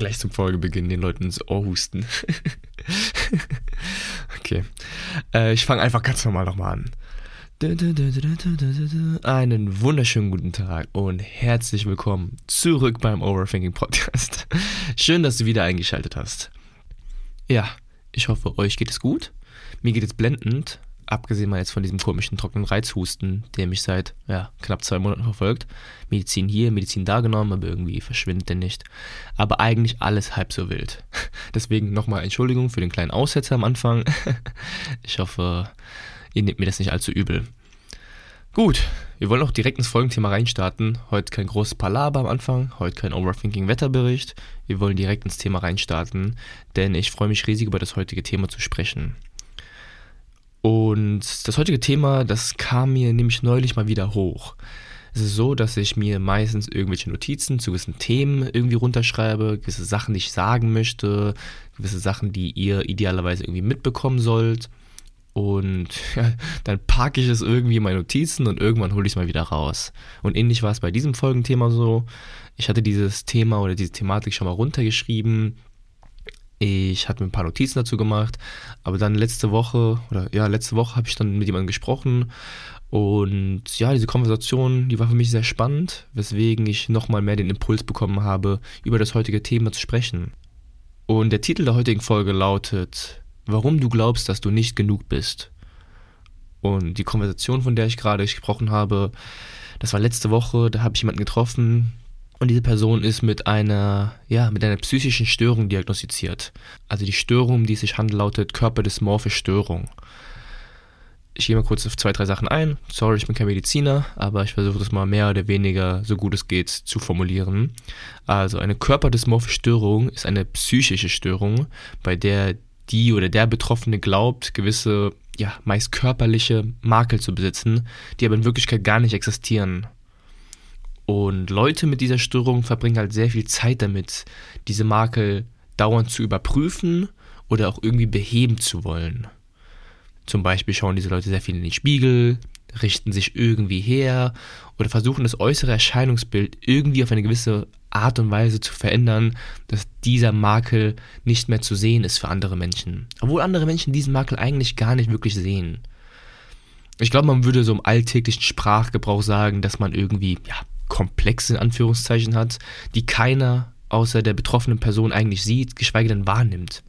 gleich zum Folgebeginn den Leuten ins Ohr husten. okay. Äh, ich fange einfach ganz normal nochmal an. Einen wunderschönen guten Tag und herzlich willkommen zurück beim Overthinking Podcast. Schön, dass du wieder eingeschaltet hast. Ja, ich hoffe, euch geht es gut. Mir geht es blendend abgesehen mal jetzt von diesem komischen trockenen Reizhusten, der mich seit ja, knapp zwei Monaten verfolgt. Medizin hier, Medizin da genommen, aber irgendwie verschwindet der nicht. Aber eigentlich alles halb so wild. Deswegen nochmal Entschuldigung für den kleinen Aussetzer am Anfang. Ich hoffe, ihr nehmt mir das nicht allzu übel. Gut, wir wollen auch direkt ins Folgenthema reinstarten. Heute kein großes Palaber am Anfang, heute kein Overthinking-Wetterbericht. Wir wollen direkt ins Thema reinstarten, denn ich freue mich riesig über das heutige Thema zu sprechen. Und das heutige Thema, das kam mir nämlich neulich mal wieder hoch. Es ist so, dass ich mir meistens irgendwelche Notizen zu gewissen Themen irgendwie runterschreibe, gewisse Sachen, die ich sagen möchte, gewisse Sachen, die ihr idealerweise irgendwie mitbekommen sollt. Und ja, dann packe ich es irgendwie in meine Notizen und irgendwann hole ich es mal wieder raus. Und ähnlich war es bei diesem Folgenthema so. Ich hatte dieses Thema oder diese Thematik schon mal runtergeschrieben, ich hatte mir ein paar Notizen dazu gemacht, aber dann letzte Woche, oder ja, letzte Woche habe ich dann mit jemandem gesprochen und ja, diese Konversation, die war für mich sehr spannend, weswegen ich nochmal mehr den Impuls bekommen habe, über das heutige Thema zu sprechen. Und der Titel der heutigen Folge lautet, warum du glaubst, dass du nicht genug bist. Und die Konversation, von der ich gerade gesprochen habe, das war letzte Woche, da habe ich jemanden getroffen, und diese Person ist mit einer, ja, mit einer psychischen Störung diagnostiziert. Also die Störung, um die es sich handelt, lautet Körperdysmorphe Störung. Ich gehe mal kurz auf zwei, drei Sachen ein. Sorry, ich bin kein Mediziner, aber ich versuche das mal mehr oder weniger, so gut es geht, zu formulieren. Also eine Körperdysmorphe Störung ist eine psychische Störung, bei der die oder der Betroffene glaubt, gewisse, ja, meist körperliche Makel zu besitzen, die aber in Wirklichkeit gar nicht existieren. Und Leute mit dieser Störung verbringen halt sehr viel Zeit damit, diese Makel dauernd zu überprüfen oder auch irgendwie beheben zu wollen. Zum Beispiel schauen diese Leute sehr viel in den Spiegel, richten sich irgendwie her oder versuchen das äußere Erscheinungsbild irgendwie auf eine gewisse Art und Weise zu verändern, dass dieser Makel nicht mehr zu sehen ist für andere Menschen. Obwohl andere Menschen diesen Makel eigentlich gar nicht wirklich sehen. Ich glaube, man würde so im alltäglichen Sprachgebrauch sagen, dass man irgendwie, ja, komplex in Anführungszeichen hat, die keiner außer der betroffenen Person eigentlich sieht, geschweige denn wahrnimmt.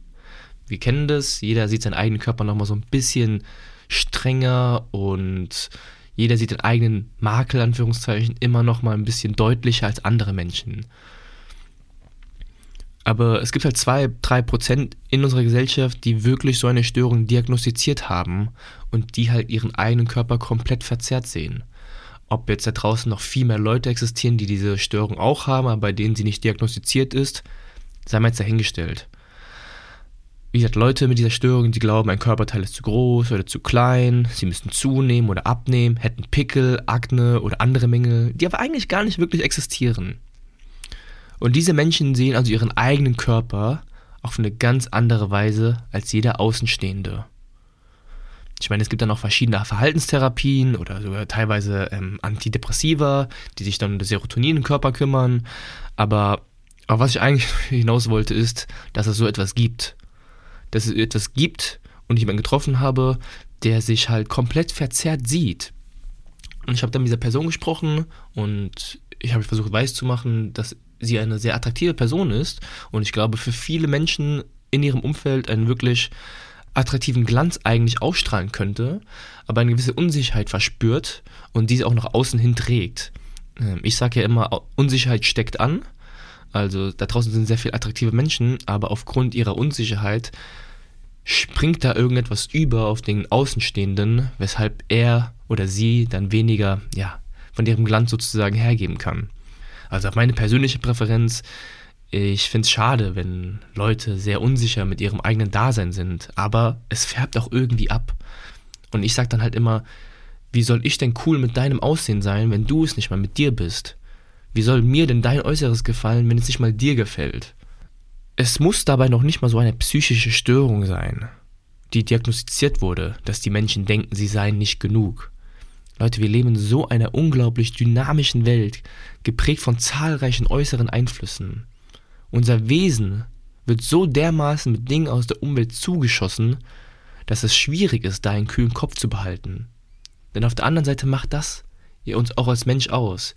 Wir kennen das, jeder sieht seinen eigenen Körper nochmal so ein bisschen strenger und jeder sieht den eigenen Makel, Anführungszeichen, immer nochmal ein bisschen deutlicher als andere Menschen. Aber es gibt halt zwei, drei Prozent in unserer Gesellschaft, die wirklich so eine Störung diagnostiziert haben und die halt ihren eigenen Körper komplett verzerrt sehen. Ob jetzt da draußen noch viel mehr Leute existieren, die diese Störung auch haben, aber bei denen sie nicht diagnostiziert ist, sei mal jetzt dahingestellt. Wie gesagt, Leute mit dieser Störung, die glauben, ein Körperteil ist zu groß oder zu klein, sie müssten zunehmen oder abnehmen, hätten Pickel, Akne oder andere Mängel, die aber eigentlich gar nicht wirklich existieren. Und diese Menschen sehen also ihren eigenen Körper auf eine ganz andere Weise als jeder Außenstehende. Ich meine, es gibt dann noch verschiedene Verhaltenstherapien oder sogar teilweise ähm, Antidepressiva, die sich dann um das Serotonin im Körper kümmern. Aber auf was ich eigentlich hinaus wollte, ist, dass es so etwas gibt. Dass es etwas gibt und ich jemanden getroffen habe, der sich halt komplett verzerrt sieht. Und ich habe dann mit dieser Person gesprochen und ich habe versucht weiß zu machen, dass sie eine sehr attraktive Person ist und ich glaube für viele Menschen in ihrem Umfeld ein wirklich attraktiven Glanz eigentlich ausstrahlen könnte, aber eine gewisse Unsicherheit verspürt und diese auch nach außen hin trägt. Ähm, ich sage ja immer, Unsicherheit steckt an. Also da draußen sind sehr viele attraktive Menschen, aber aufgrund ihrer Unsicherheit springt da irgendetwas über auf den Außenstehenden, weshalb er oder sie dann weniger ja, von ihrem Glanz sozusagen hergeben kann. Also meine persönliche Präferenz ich finde es schade, wenn Leute sehr unsicher mit ihrem eigenen Dasein sind, aber es färbt auch irgendwie ab. Und ich sage dann halt immer, wie soll ich denn cool mit deinem Aussehen sein, wenn du es nicht mal mit dir bist? Wie soll mir denn dein Äußeres gefallen, wenn es nicht mal dir gefällt? Es muss dabei noch nicht mal so eine psychische Störung sein, die diagnostiziert wurde, dass die Menschen denken, sie seien nicht genug. Leute, wir leben in so einer unglaublich dynamischen Welt, geprägt von zahlreichen äußeren Einflüssen. Unser Wesen wird so dermaßen mit Dingen aus der Umwelt zugeschossen, dass es schwierig ist, da einen kühlen Kopf zu behalten. Denn auf der anderen Seite macht das ja uns auch als Mensch aus.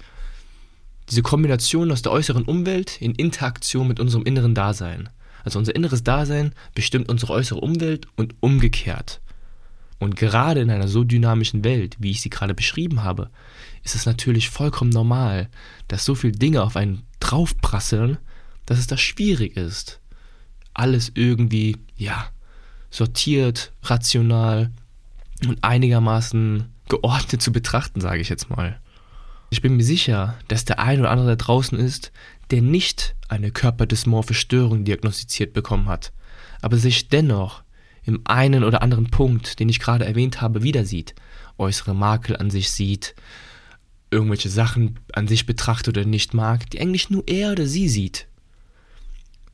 Diese Kombination aus der äußeren Umwelt in Interaktion mit unserem inneren Dasein. Also unser inneres Dasein bestimmt unsere äußere Umwelt und umgekehrt. Und gerade in einer so dynamischen Welt, wie ich sie gerade beschrieben habe, ist es natürlich vollkommen normal, dass so viele Dinge auf einen draufprasseln, dass es da schwierig ist, alles irgendwie, ja, sortiert, rational und einigermaßen geordnet zu betrachten, sage ich jetzt mal. Ich bin mir sicher, dass der ein oder andere da draußen ist, der nicht eine körperdysmorphe Störung diagnostiziert bekommen hat, aber sich dennoch im einen oder anderen Punkt, den ich gerade erwähnt habe, wieder sieht, äußere Makel an sich sieht, irgendwelche Sachen an sich betrachtet oder nicht mag, die eigentlich nur er oder sie sieht.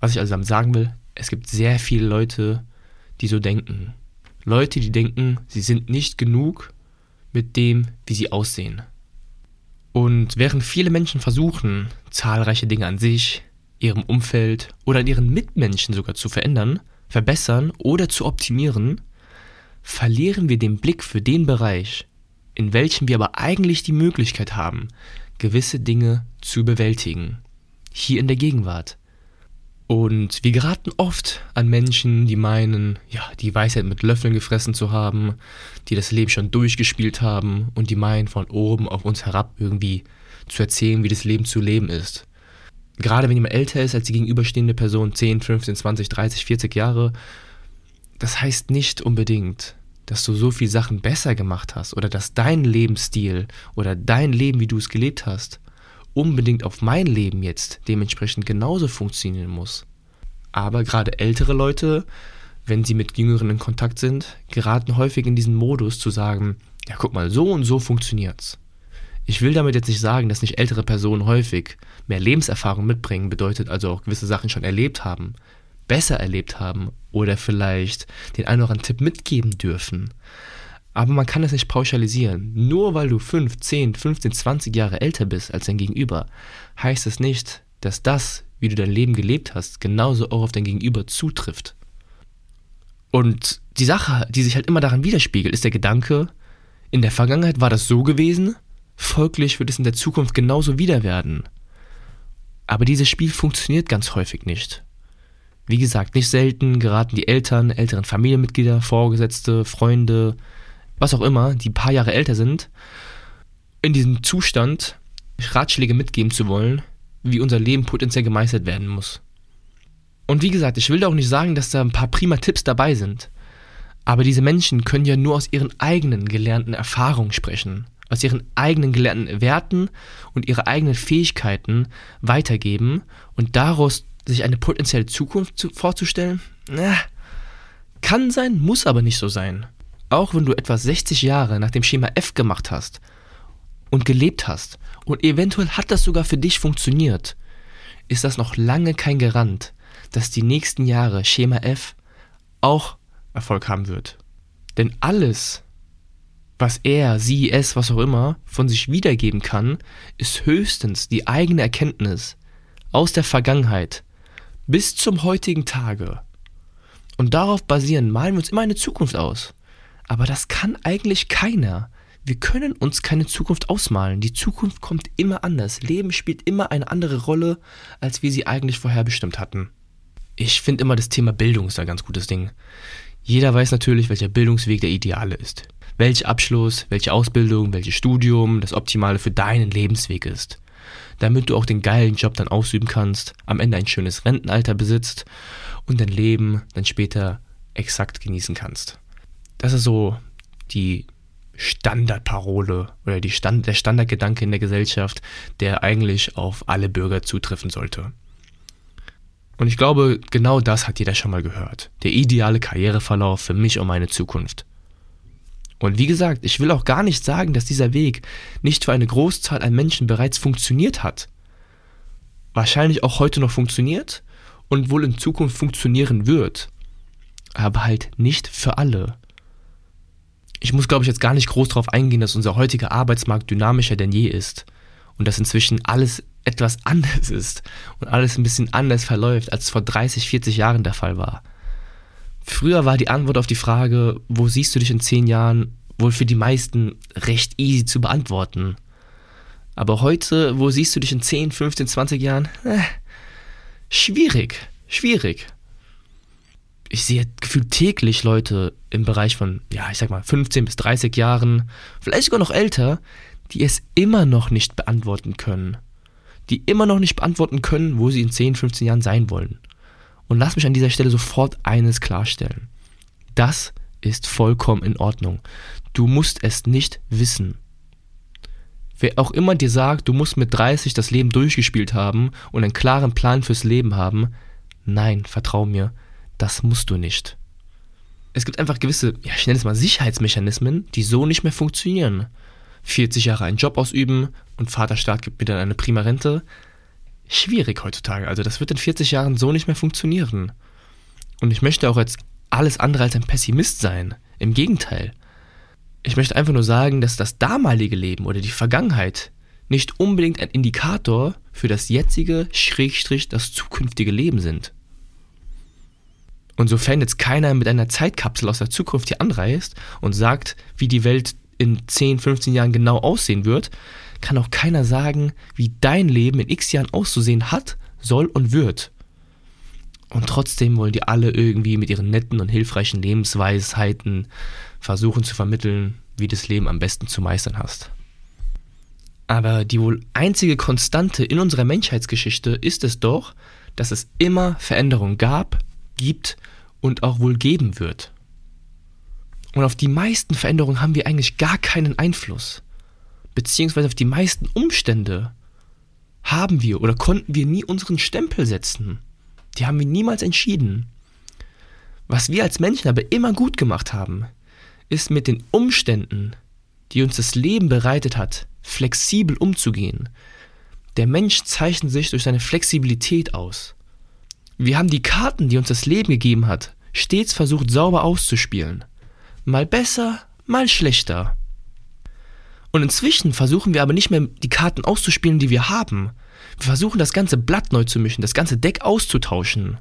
Was ich also damit sagen will, es gibt sehr viele Leute, die so denken. Leute, die denken, sie sind nicht genug mit dem, wie sie aussehen. Und während viele Menschen versuchen, zahlreiche Dinge an sich, ihrem Umfeld oder an ihren Mitmenschen sogar zu verändern, verbessern oder zu optimieren, verlieren wir den Blick für den Bereich, in welchem wir aber eigentlich die Möglichkeit haben, gewisse Dinge zu bewältigen. Hier in der Gegenwart. Und wir geraten oft an Menschen, die meinen, ja, die Weisheit mit Löffeln gefressen zu haben, die das Leben schon durchgespielt haben und die meinen, von oben auf uns herab irgendwie zu erzählen, wie das Leben zu leben ist. Gerade wenn jemand älter ist als die gegenüberstehende Person, 10, 15, 20, 30, 40 Jahre, das heißt nicht unbedingt, dass du so viele Sachen besser gemacht hast oder dass dein Lebensstil oder dein Leben, wie du es gelebt hast, unbedingt auf mein Leben jetzt dementsprechend genauso funktionieren muss. Aber gerade ältere Leute, wenn sie mit Jüngeren in Kontakt sind, geraten häufig in diesen Modus zu sagen, ja guck mal, so und so funktioniert's. Ich will damit jetzt nicht sagen, dass nicht ältere Personen häufig mehr Lebenserfahrung mitbringen, bedeutet also auch gewisse Sachen schon erlebt haben, besser erlebt haben oder vielleicht den einen oder anderen Tipp mitgeben dürfen. Aber man kann es nicht pauschalisieren. Nur weil du 5, 10, 15, 20 Jahre älter bist als dein Gegenüber, heißt es nicht, dass das, wie du dein Leben gelebt hast, genauso auch auf dein Gegenüber zutrifft. Und die Sache, die sich halt immer daran widerspiegelt, ist der Gedanke, in der Vergangenheit war das so gewesen, folglich wird es in der Zukunft genauso wieder werden. Aber dieses Spiel funktioniert ganz häufig nicht. Wie gesagt, nicht selten geraten die Eltern, älteren Familienmitglieder, Vorgesetzte, Freunde, was auch immer, die paar Jahre älter sind, in diesem Zustand, Ratschläge mitgeben zu wollen, wie unser Leben potenziell gemeistert werden muss. Und wie gesagt, ich will da auch nicht sagen, dass da ein paar prima Tipps dabei sind. Aber diese Menschen können ja nur aus ihren eigenen gelernten Erfahrungen sprechen aus ihren eigenen gelernten Werten und ihre eigenen Fähigkeiten weitergeben und daraus sich eine potenzielle Zukunft zu, vorzustellen? Kann sein, muss aber nicht so sein. Auch wenn du etwa 60 Jahre nach dem Schema F gemacht hast und gelebt hast und eventuell hat das sogar für dich funktioniert, ist das noch lange kein Garant, dass die nächsten Jahre Schema F auch Erfolg haben wird. Denn alles, was er, sie, es, was auch immer von sich wiedergeben kann, ist höchstens die eigene Erkenntnis aus der Vergangenheit bis zum heutigen Tage. Und darauf basieren malen wir uns immer eine Zukunft aus. Aber das kann eigentlich keiner. Wir können uns keine Zukunft ausmalen. Die Zukunft kommt immer anders. Leben spielt immer eine andere Rolle, als wir sie eigentlich vorherbestimmt hatten. Ich finde immer das Thema Bildung ist ein ganz gutes Ding. Jeder weiß natürlich, welcher Bildungsweg der ideale ist welcher Abschluss, welche Ausbildung, welches Studium das Optimale für deinen Lebensweg ist. Damit du auch den geilen Job dann ausüben kannst, am Ende ein schönes Rentenalter besitzt und dein Leben dann später exakt genießen kannst. Das ist so die Standardparole oder die Stand, der Standardgedanke in der Gesellschaft, der eigentlich auf alle Bürger zutreffen sollte. Und ich glaube, genau das hat jeder schon mal gehört. Der ideale Karriereverlauf für mich und meine Zukunft. Und wie gesagt, ich will auch gar nicht sagen, dass dieser Weg nicht für eine Großzahl an Menschen bereits funktioniert hat. Wahrscheinlich auch heute noch funktioniert und wohl in Zukunft funktionieren wird. Aber halt nicht für alle. Ich muss, glaube ich, jetzt gar nicht groß darauf eingehen, dass unser heutiger Arbeitsmarkt dynamischer denn je ist und dass inzwischen alles etwas anders ist und alles ein bisschen anders verläuft, als es vor 30, 40 Jahren der Fall war. Früher war die Antwort auf die Frage, wo siehst du dich in 10 Jahren, wohl für die meisten recht easy zu beantworten. Aber heute, wo siehst du dich in 10, 15, 20 Jahren? Äh, schwierig, schwierig. Ich sehe gefühlt täglich Leute im Bereich von, ja, ich sag mal, 15 bis 30 Jahren, vielleicht sogar noch älter, die es immer noch nicht beantworten können. Die immer noch nicht beantworten können, wo sie in 10, 15 Jahren sein wollen. Und lass mich an dieser Stelle sofort eines klarstellen. Das ist vollkommen in Ordnung. Du musst es nicht wissen. Wer auch immer dir sagt, du musst mit 30 das Leben durchgespielt haben und einen klaren Plan fürs Leben haben, nein, vertrau mir, das musst du nicht. Es gibt einfach gewisse, ja, ich nenne es mal Sicherheitsmechanismen, die so nicht mehr funktionieren. 40 Jahre einen Job ausüben und Vaterstaat gibt mir dann eine prima Rente. Schwierig heutzutage. Also das wird in 40 Jahren so nicht mehr funktionieren. Und ich möchte auch jetzt alles andere als ein Pessimist sein. Im Gegenteil. Ich möchte einfach nur sagen, dass das damalige Leben oder die Vergangenheit nicht unbedingt ein Indikator für das jetzige, Schrägstrich, das zukünftige Leben sind. Und sofern jetzt keiner mit einer Zeitkapsel aus der Zukunft hier anreist und sagt, wie die Welt in 10, 15 Jahren genau aussehen wird, kann auch keiner sagen, wie dein Leben in x Jahren auszusehen hat, soll und wird. Und trotzdem wollen die alle irgendwie mit ihren netten und hilfreichen Lebensweisheiten versuchen zu vermitteln, wie das Leben am besten zu meistern hast. Aber die wohl einzige Konstante in unserer Menschheitsgeschichte ist es doch, dass es immer Veränderungen gab, gibt und auch wohl geben wird. Und auf die meisten Veränderungen haben wir eigentlich gar keinen Einfluss. Beziehungsweise auf die meisten Umstände haben wir oder konnten wir nie unseren Stempel setzen. Die haben wir niemals entschieden. Was wir als Menschen aber immer gut gemacht haben, ist mit den Umständen, die uns das Leben bereitet hat, flexibel umzugehen. Der Mensch zeichnet sich durch seine Flexibilität aus. Wir haben die Karten, die uns das Leben gegeben hat, stets versucht sauber auszuspielen. Mal besser, mal schlechter. Und inzwischen versuchen wir aber nicht mehr die Karten auszuspielen, die wir haben. Wir versuchen das ganze Blatt neu zu mischen, das ganze Deck auszutauschen.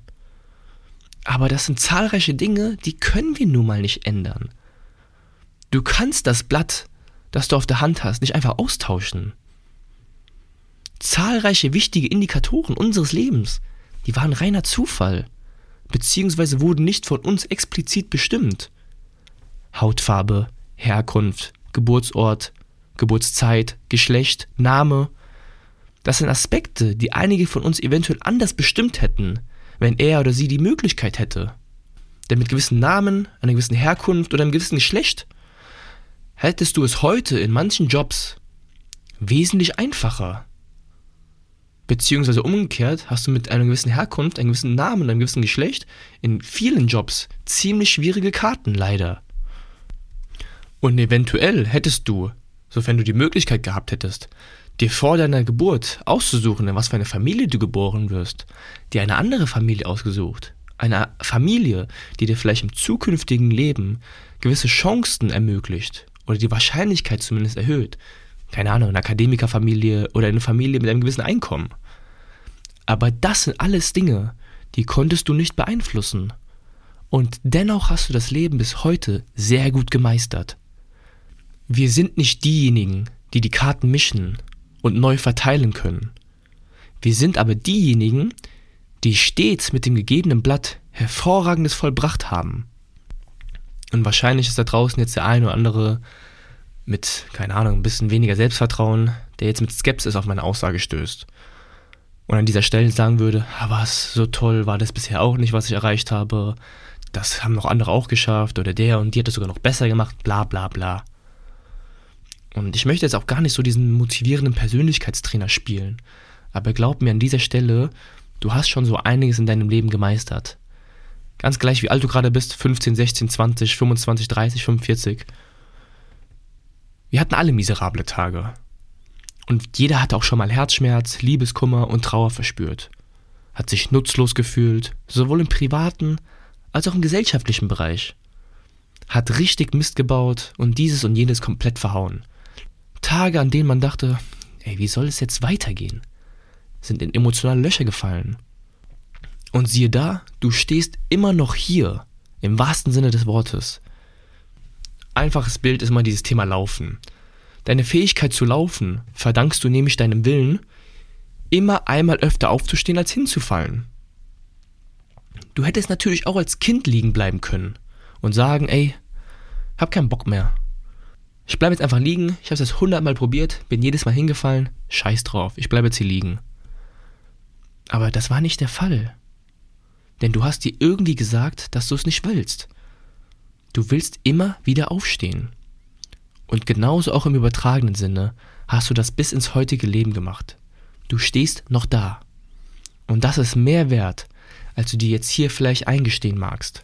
Aber das sind zahlreiche Dinge, die können wir nun mal nicht ändern. Du kannst das Blatt, das du auf der Hand hast, nicht einfach austauschen. Zahlreiche wichtige Indikatoren unseres Lebens, die waren reiner Zufall, beziehungsweise wurden nicht von uns explizit bestimmt. Hautfarbe, Herkunft, Geburtsort, Geburtszeit, Geschlecht, Name. Das sind Aspekte, die einige von uns eventuell anders bestimmt hätten, wenn er oder sie die Möglichkeit hätte. Denn mit gewissen Namen, einer gewissen Herkunft oder einem gewissen Geschlecht hättest du es heute in manchen Jobs wesentlich einfacher. Beziehungsweise umgekehrt hast du mit einer gewissen Herkunft, einem gewissen Namen, einem gewissen Geschlecht in vielen Jobs ziemlich schwierige Karten, leider. Und eventuell hättest du, sofern du die Möglichkeit gehabt hättest, dir vor deiner Geburt auszusuchen, in was für eine Familie du geboren wirst, dir eine andere Familie ausgesucht. Eine Familie, die dir vielleicht im zukünftigen Leben gewisse Chancen ermöglicht oder die Wahrscheinlichkeit zumindest erhöht. Keine Ahnung, eine Akademikerfamilie oder eine Familie mit einem gewissen Einkommen. Aber das sind alles Dinge, die konntest du nicht beeinflussen. Und dennoch hast du das Leben bis heute sehr gut gemeistert. Wir sind nicht diejenigen, die die Karten mischen und neu verteilen können. Wir sind aber diejenigen, die stets mit dem gegebenen Blatt Hervorragendes vollbracht haben. Und wahrscheinlich ist da draußen jetzt der eine oder andere mit, keine Ahnung, ein bisschen weniger Selbstvertrauen, der jetzt mit Skepsis auf meine Aussage stößt. Und an dieser Stelle sagen würde, ah, was, so toll war das bisher auch nicht, was ich erreicht habe. Das haben noch andere auch geschafft oder der und die hat es sogar noch besser gemacht, bla bla bla. Und ich möchte jetzt auch gar nicht so diesen motivierenden Persönlichkeitstrainer spielen. Aber glaub mir an dieser Stelle, du hast schon so einiges in deinem Leben gemeistert. Ganz gleich, wie alt du gerade bist, 15, 16, 20, 25, 30, 45. Wir hatten alle miserable Tage. Und jeder hatte auch schon mal Herzschmerz, Liebeskummer und Trauer verspürt. Hat sich nutzlos gefühlt, sowohl im privaten als auch im gesellschaftlichen Bereich. hat richtig Mist gebaut und dieses und jenes komplett verhauen. Tage, an denen man dachte, ey, wie soll es jetzt weitergehen? Sind in emotionale Löcher gefallen. Und siehe da, du stehst immer noch hier, im wahrsten Sinne des Wortes. Einfaches Bild ist mal dieses Thema Laufen. Deine Fähigkeit zu laufen verdankst du nämlich deinem Willen, immer einmal öfter aufzustehen als hinzufallen. Du hättest natürlich auch als Kind liegen bleiben können und sagen, ey, hab keinen Bock mehr. Ich bleibe jetzt einfach liegen, ich habe es jetzt hundertmal probiert, bin jedes Mal hingefallen, scheiß drauf, ich bleibe jetzt hier liegen. Aber das war nicht der Fall. Denn du hast dir irgendwie gesagt, dass du es nicht willst. Du willst immer wieder aufstehen. Und genauso auch im übertragenen Sinne hast du das bis ins heutige Leben gemacht. Du stehst noch da. Und das ist mehr wert, als du dir jetzt hier vielleicht eingestehen magst.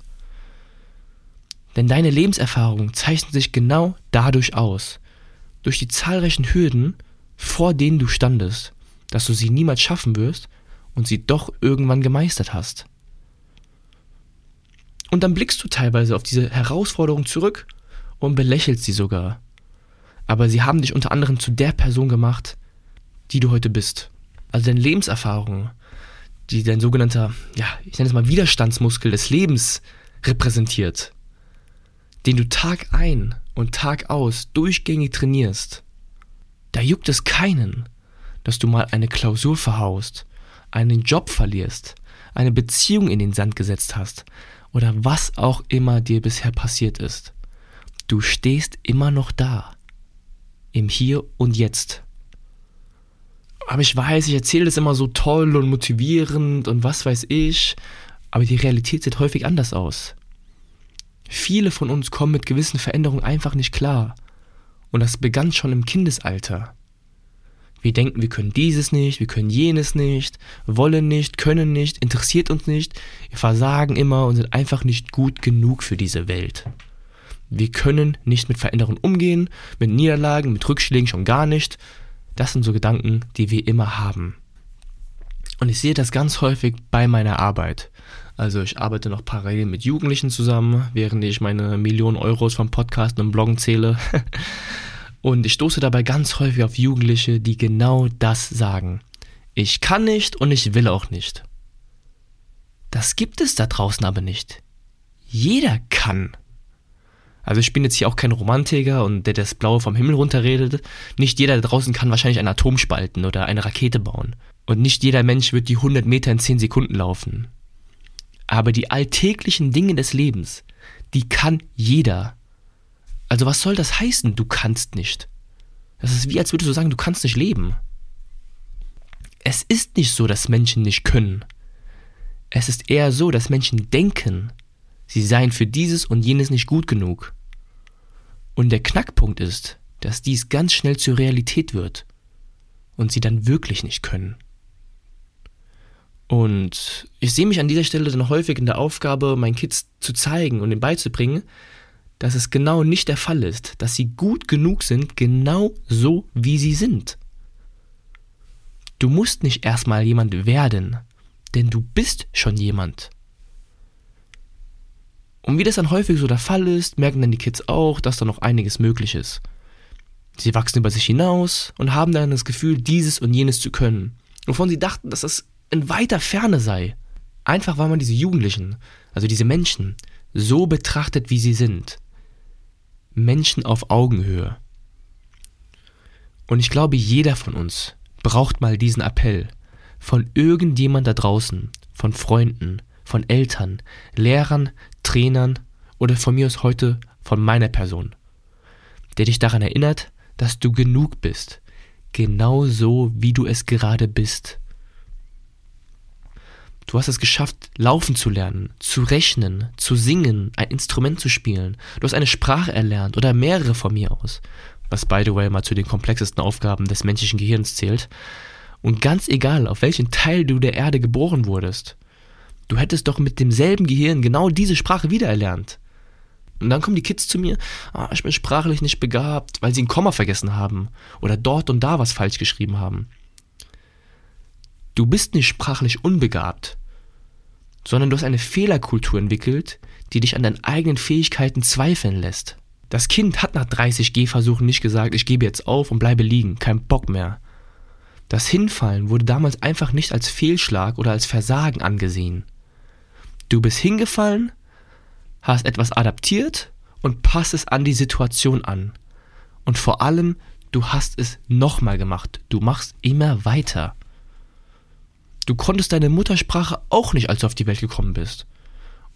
Denn deine Lebenserfahrung zeichnet sich genau dadurch aus. Durch die zahlreichen Hürden, vor denen du standest, dass du sie niemals schaffen wirst und sie doch irgendwann gemeistert hast. Und dann blickst du teilweise auf diese Herausforderung zurück und belächelst sie sogar. Aber sie haben dich unter anderem zu der Person gemacht, die du heute bist. Also deine Lebenserfahrung, die dein sogenannter, ja, ich nenne es mal Widerstandsmuskel des Lebens repräsentiert, den du Tag ein und Tag aus durchgängig trainierst, da juckt es keinen, dass du mal eine Klausur verhaust, einen Job verlierst, eine Beziehung in den Sand gesetzt hast oder was auch immer dir bisher passiert ist. Du stehst immer noch da, im Hier und Jetzt. Aber ich weiß, ich erzähle das immer so toll und motivierend und was weiß ich, aber die Realität sieht häufig anders aus. Viele von uns kommen mit gewissen Veränderungen einfach nicht klar. Und das begann schon im Kindesalter. Wir denken, wir können dieses nicht, wir können jenes nicht, wollen nicht, können nicht, interessiert uns nicht, wir versagen immer und sind einfach nicht gut genug für diese Welt. Wir können nicht mit Veränderungen umgehen, mit Niederlagen, mit Rückschlägen schon gar nicht das sind so Gedanken, die wir immer haben. Und ich sehe das ganz häufig bei meiner Arbeit. Also ich arbeite noch parallel mit Jugendlichen zusammen, während ich meine Millionen Euros vom Podcast und Bloggen zähle. Und ich stoße dabei ganz häufig auf Jugendliche, die genau das sagen. Ich kann nicht und ich will auch nicht. Das gibt es da draußen aber nicht. Jeder kann. Also ich bin jetzt hier auch kein Romantiker und der das Blaue vom Himmel runterredet. Nicht jeder da draußen kann wahrscheinlich einen Atom spalten oder eine Rakete bauen. Und nicht jeder Mensch wird die 100 Meter in 10 Sekunden laufen. Aber die alltäglichen Dinge des Lebens, die kann jeder. Also was soll das heißen, du kannst nicht? Das ist wie als würdest du sagen, du kannst nicht leben. Es ist nicht so, dass Menschen nicht können. Es ist eher so, dass Menschen denken, sie seien für dieses und jenes nicht gut genug. Und der Knackpunkt ist, dass dies ganz schnell zur Realität wird und sie dann wirklich nicht können. Und ich sehe mich an dieser Stelle dann häufig in der Aufgabe, meinen Kids zu zeigen und ihnen beizubringen, dass es genau nicht der Fall ist, dass sie gut genug sind, genau so wie sie sind. Du musst nicht erstmal jemand werden, denn du bist schon jemand. Und wie das dann häufig so der Fall ist, merken dann die Kids auch, dass da noch einiges möglich ist. Sie wachsen über sich hinaus und haben dann das Gefühl, dieses und jenes zu können, wovon sie dachten, dass das in weiter Ferne sei. Einfach weil man diese Jugendlichen, also diese Menschen, so betrachtet, wie sie sind. Menschen auf Augenhöhe. Und ich glaube, jeder von uns braucht mal diesen Appell von irgendjemand da draußen, von Freunden, von Eltern, Lehrern, Trainern oder von mir aus heute von meiner Person, der dich daran erinnert, dass du genug bist, genau so, wie du es gerade bist. Du hast es geschafft, laufen zu lernen, zu rechnen, zu singen, ein Instrument zu spielen. Du hast eine Sprache erlernt oder mehrere von mir aus, was by the way mal zu den komplexesten Aufgaben des menschlichen Gehirns zählt. Und ganz egal, auf welchen Teil du der Erde geboren wurdest, Du hättest doch mit demselben Gehirn genau diese Sprache wiedererlernt. Und dann kommen die Kids zu mir, ah, ich bin sprachlich nicht begabt, weil sie ein Komma vergessen haben oder dort und da was falsch geschrieben haben. Du bist nicht sprachlich unbegabt. sondern du hast eine Fehlerkultur entwickelt, die dich an deinen eigenen Fähigkeiten zweifeln lässt. Das Kind hat nach 30 Gehversuchen nicht gesagt, ich gebe jetzt auf und bleibe liegen, kein Bock mehr. Das Hinfallen wurde damals einfach nicht als Fehlschlag oder als Versagen angesehen. Du bist hingefallen, hast etwas adaptiert und passt es an die Situation an. Und vor allem, du hast es nochmal gemacht. Du machst immer weiter. Du konntest deine Muttersprache auch nicht, als du auf die Welt gekommen bist.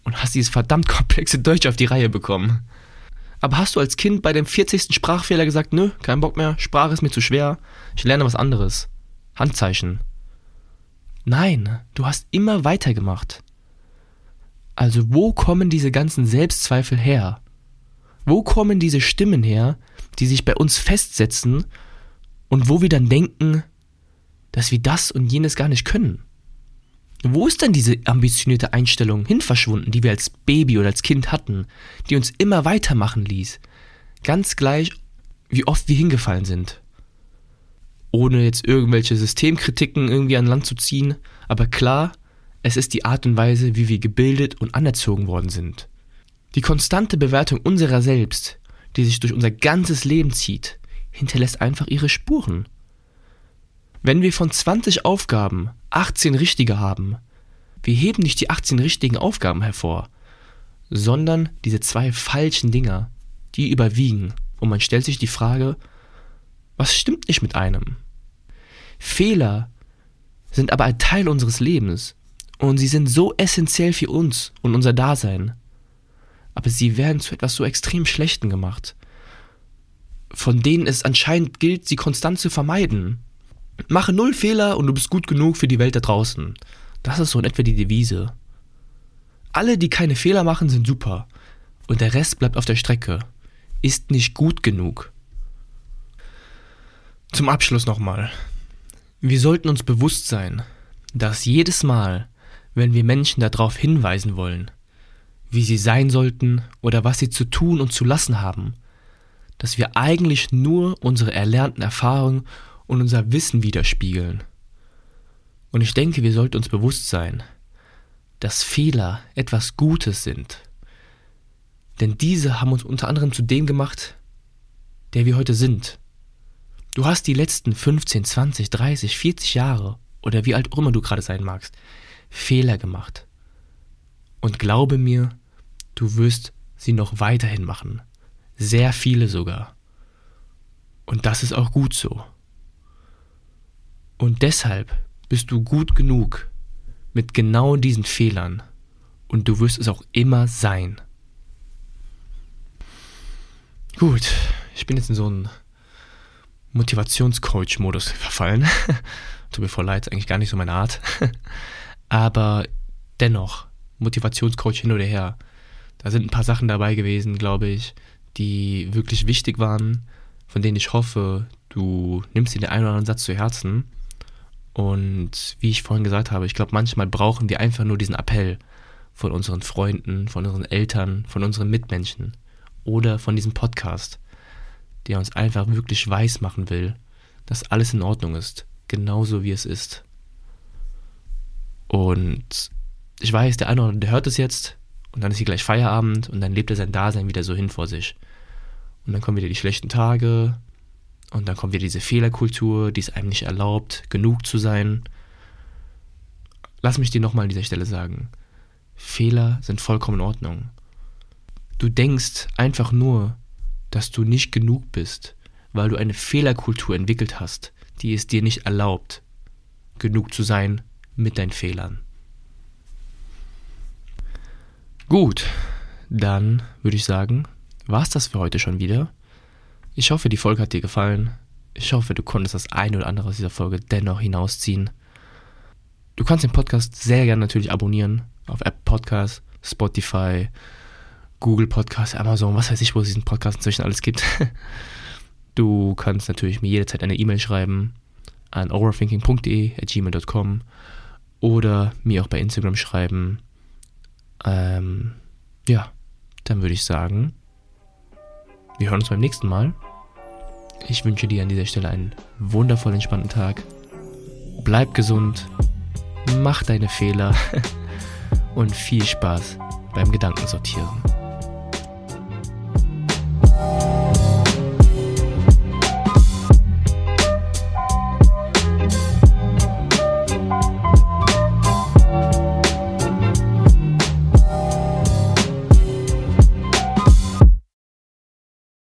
Und hast dieses verdammt komplexe Deutsch auf die Reihe bekommen. Aber hast du als Kind bei dem 40. Sprachfehler gesagt, nö, kein Bock mehr, Sprache ist mir zu schwer, ich lerne was anderes. Handzeichen. Nein, du hast immer weitergemacht. Also wo kommen diese ganzen Selbstzweifel her? Wo kommen diese Stimmen her, die sich bei uns festsetzen und wo wir dann denken, dass wir das und jenes gar nicht können? Wo ist denn diese ambitionierte Einstellung hin verschwunden, die wir als Baby oder als Kind hatten, die uns immer weitermachen ließ? Ganz gleich, wie oft wir hingefallen sind. Ohne jetzt irgendwelche Systemkritiken irgendwie an Land zu ziehen, aber klar, es ist die Art und Weise, wie wir gebildet und anerzogen worden sind. Die konstante Bewertung unserer selbst, die sich durch unser ganzes Leben zieht, hinterlässt einfach ihre Spuren. Wenn wir von 20 Aufgaben 18 richtige haben, wir heben nicht die 18 richtigen Aufgaben hervor, sondern diese zwei falschen Dinger, die überwiegen und man stellt sich die Frage, was stimmt nicht mit einem? Fehler sind aber ein Teil unseres Lebens und sie sind so essentiell für uns und unser Dasein. Aber sie werden zu etwas so extrem Schlechten gemacht, von denen es anscheinend gilt, sie konstant zu vermeiden. Mache null Fehler und du bist gut genug für die Welt da draußen. Das ist so in etwa die Devise. Alle, die keine Fehler machen, sind super. Und der Rest bleibt auf der Strecke. Ist nicht gut genug. Zum Abschluss nochmal. Wir sollten uns bewusst sein, dass jedes Mal, wenn wir Menschen darauf hinweisen wollen, wie sie sein sollten oder was sie zu tun und zu lassen haben, dass wir eigentlich nur unsere erlernten Erfahrungen und unser Wissen widerspiegeln. Und ich denke, wir sollten uns bewusst sein, dass Fehler etwas Gutes sind. Denn diese haben uns unter anderem zu dem gemacht, der wir heute sind. Du hast die letzten 15, 20, 30, 40 Jahre oder wie alt auch immer du gerade sein magst, Fehler gemacht. Und glaube mir, du wirst sie noch weiterhin machen. Sehr viele sogar. Und das ist auch gut so. Und deshalb bist du gut genug mit genau diesen Fehlern. Und du wirst es auch immer sein. Gut, ich bin jetzt in so einen Motivationscoach-Modus verfallen. Tut mir voll leid, ist eigentlich gar nicht so meine Art. Aber dennoch, Motivationscoach hin oder her. Da sind ein paar Sachen dabei gewesen, glaube ich, die wirklich wichtig waren, von denen ich hoffe, du nimmst dir den einen oder anderen Satz zu Herzen. Und wie ich vorhin gesagt habe, ich glaube, manchmal brauchen wir einfach nur diesen Appell von unseren Freunden, von unseren Eltern, von unseren Mitmenschen oder von diesem Podcast, der uns einfach wirklich weiß machen will, dass alles in Ordnung ist, genauso wie es ist. Und ich weiß, der eine oder andere hört es jetzt und dann ist hier gleich Feierabend und dann lebt er sein Dasein wieder so hin vor sich. Und dann kommen wieder die schlechten Tage und dann kommt wieder diese Fehlerkultur, die es einem nicht erlaubt, genug zu sein. Lass mich dir nochmal an dieser Stelle sagen. Fehler sind vollkommen in Ordnung. Du denkst einfach nur, dass du nicht genug bist, weil du eine Fehlerkultur entwickelt hast, die es dir nicht erlaubt, genug zu sein mit deinen Fehlern. Gut, dann würde ich sagen, war es das für heute schon wieder. Ich hoffe, die Folge hat dir gefallen. Ich hoffe, du konntest das eine oder andere aus dieser Folge dennoch hinausziehen. Du kannst den Podcast sehr gerne natürlich abonnieren auf App Podcast, Spotify, Google Podcast, Amazon, was weiß ich, wo es diesen Podcast inzwischen alles gibt. Du kannst natürlich mir jederzeit eine E-Mail schreiben an overthinking.de at gmail.com oder mir auch bei Instagram schreiben. Ähm, ja, dann würde ich sagen, wir hören uns beim nächsten Mal. Ich wünsche dir an dieser Stelle einen wundervoll entspannten Tag. Bleib gesund, mach deine Fehler und viel Spaß beim Gedankensortieren.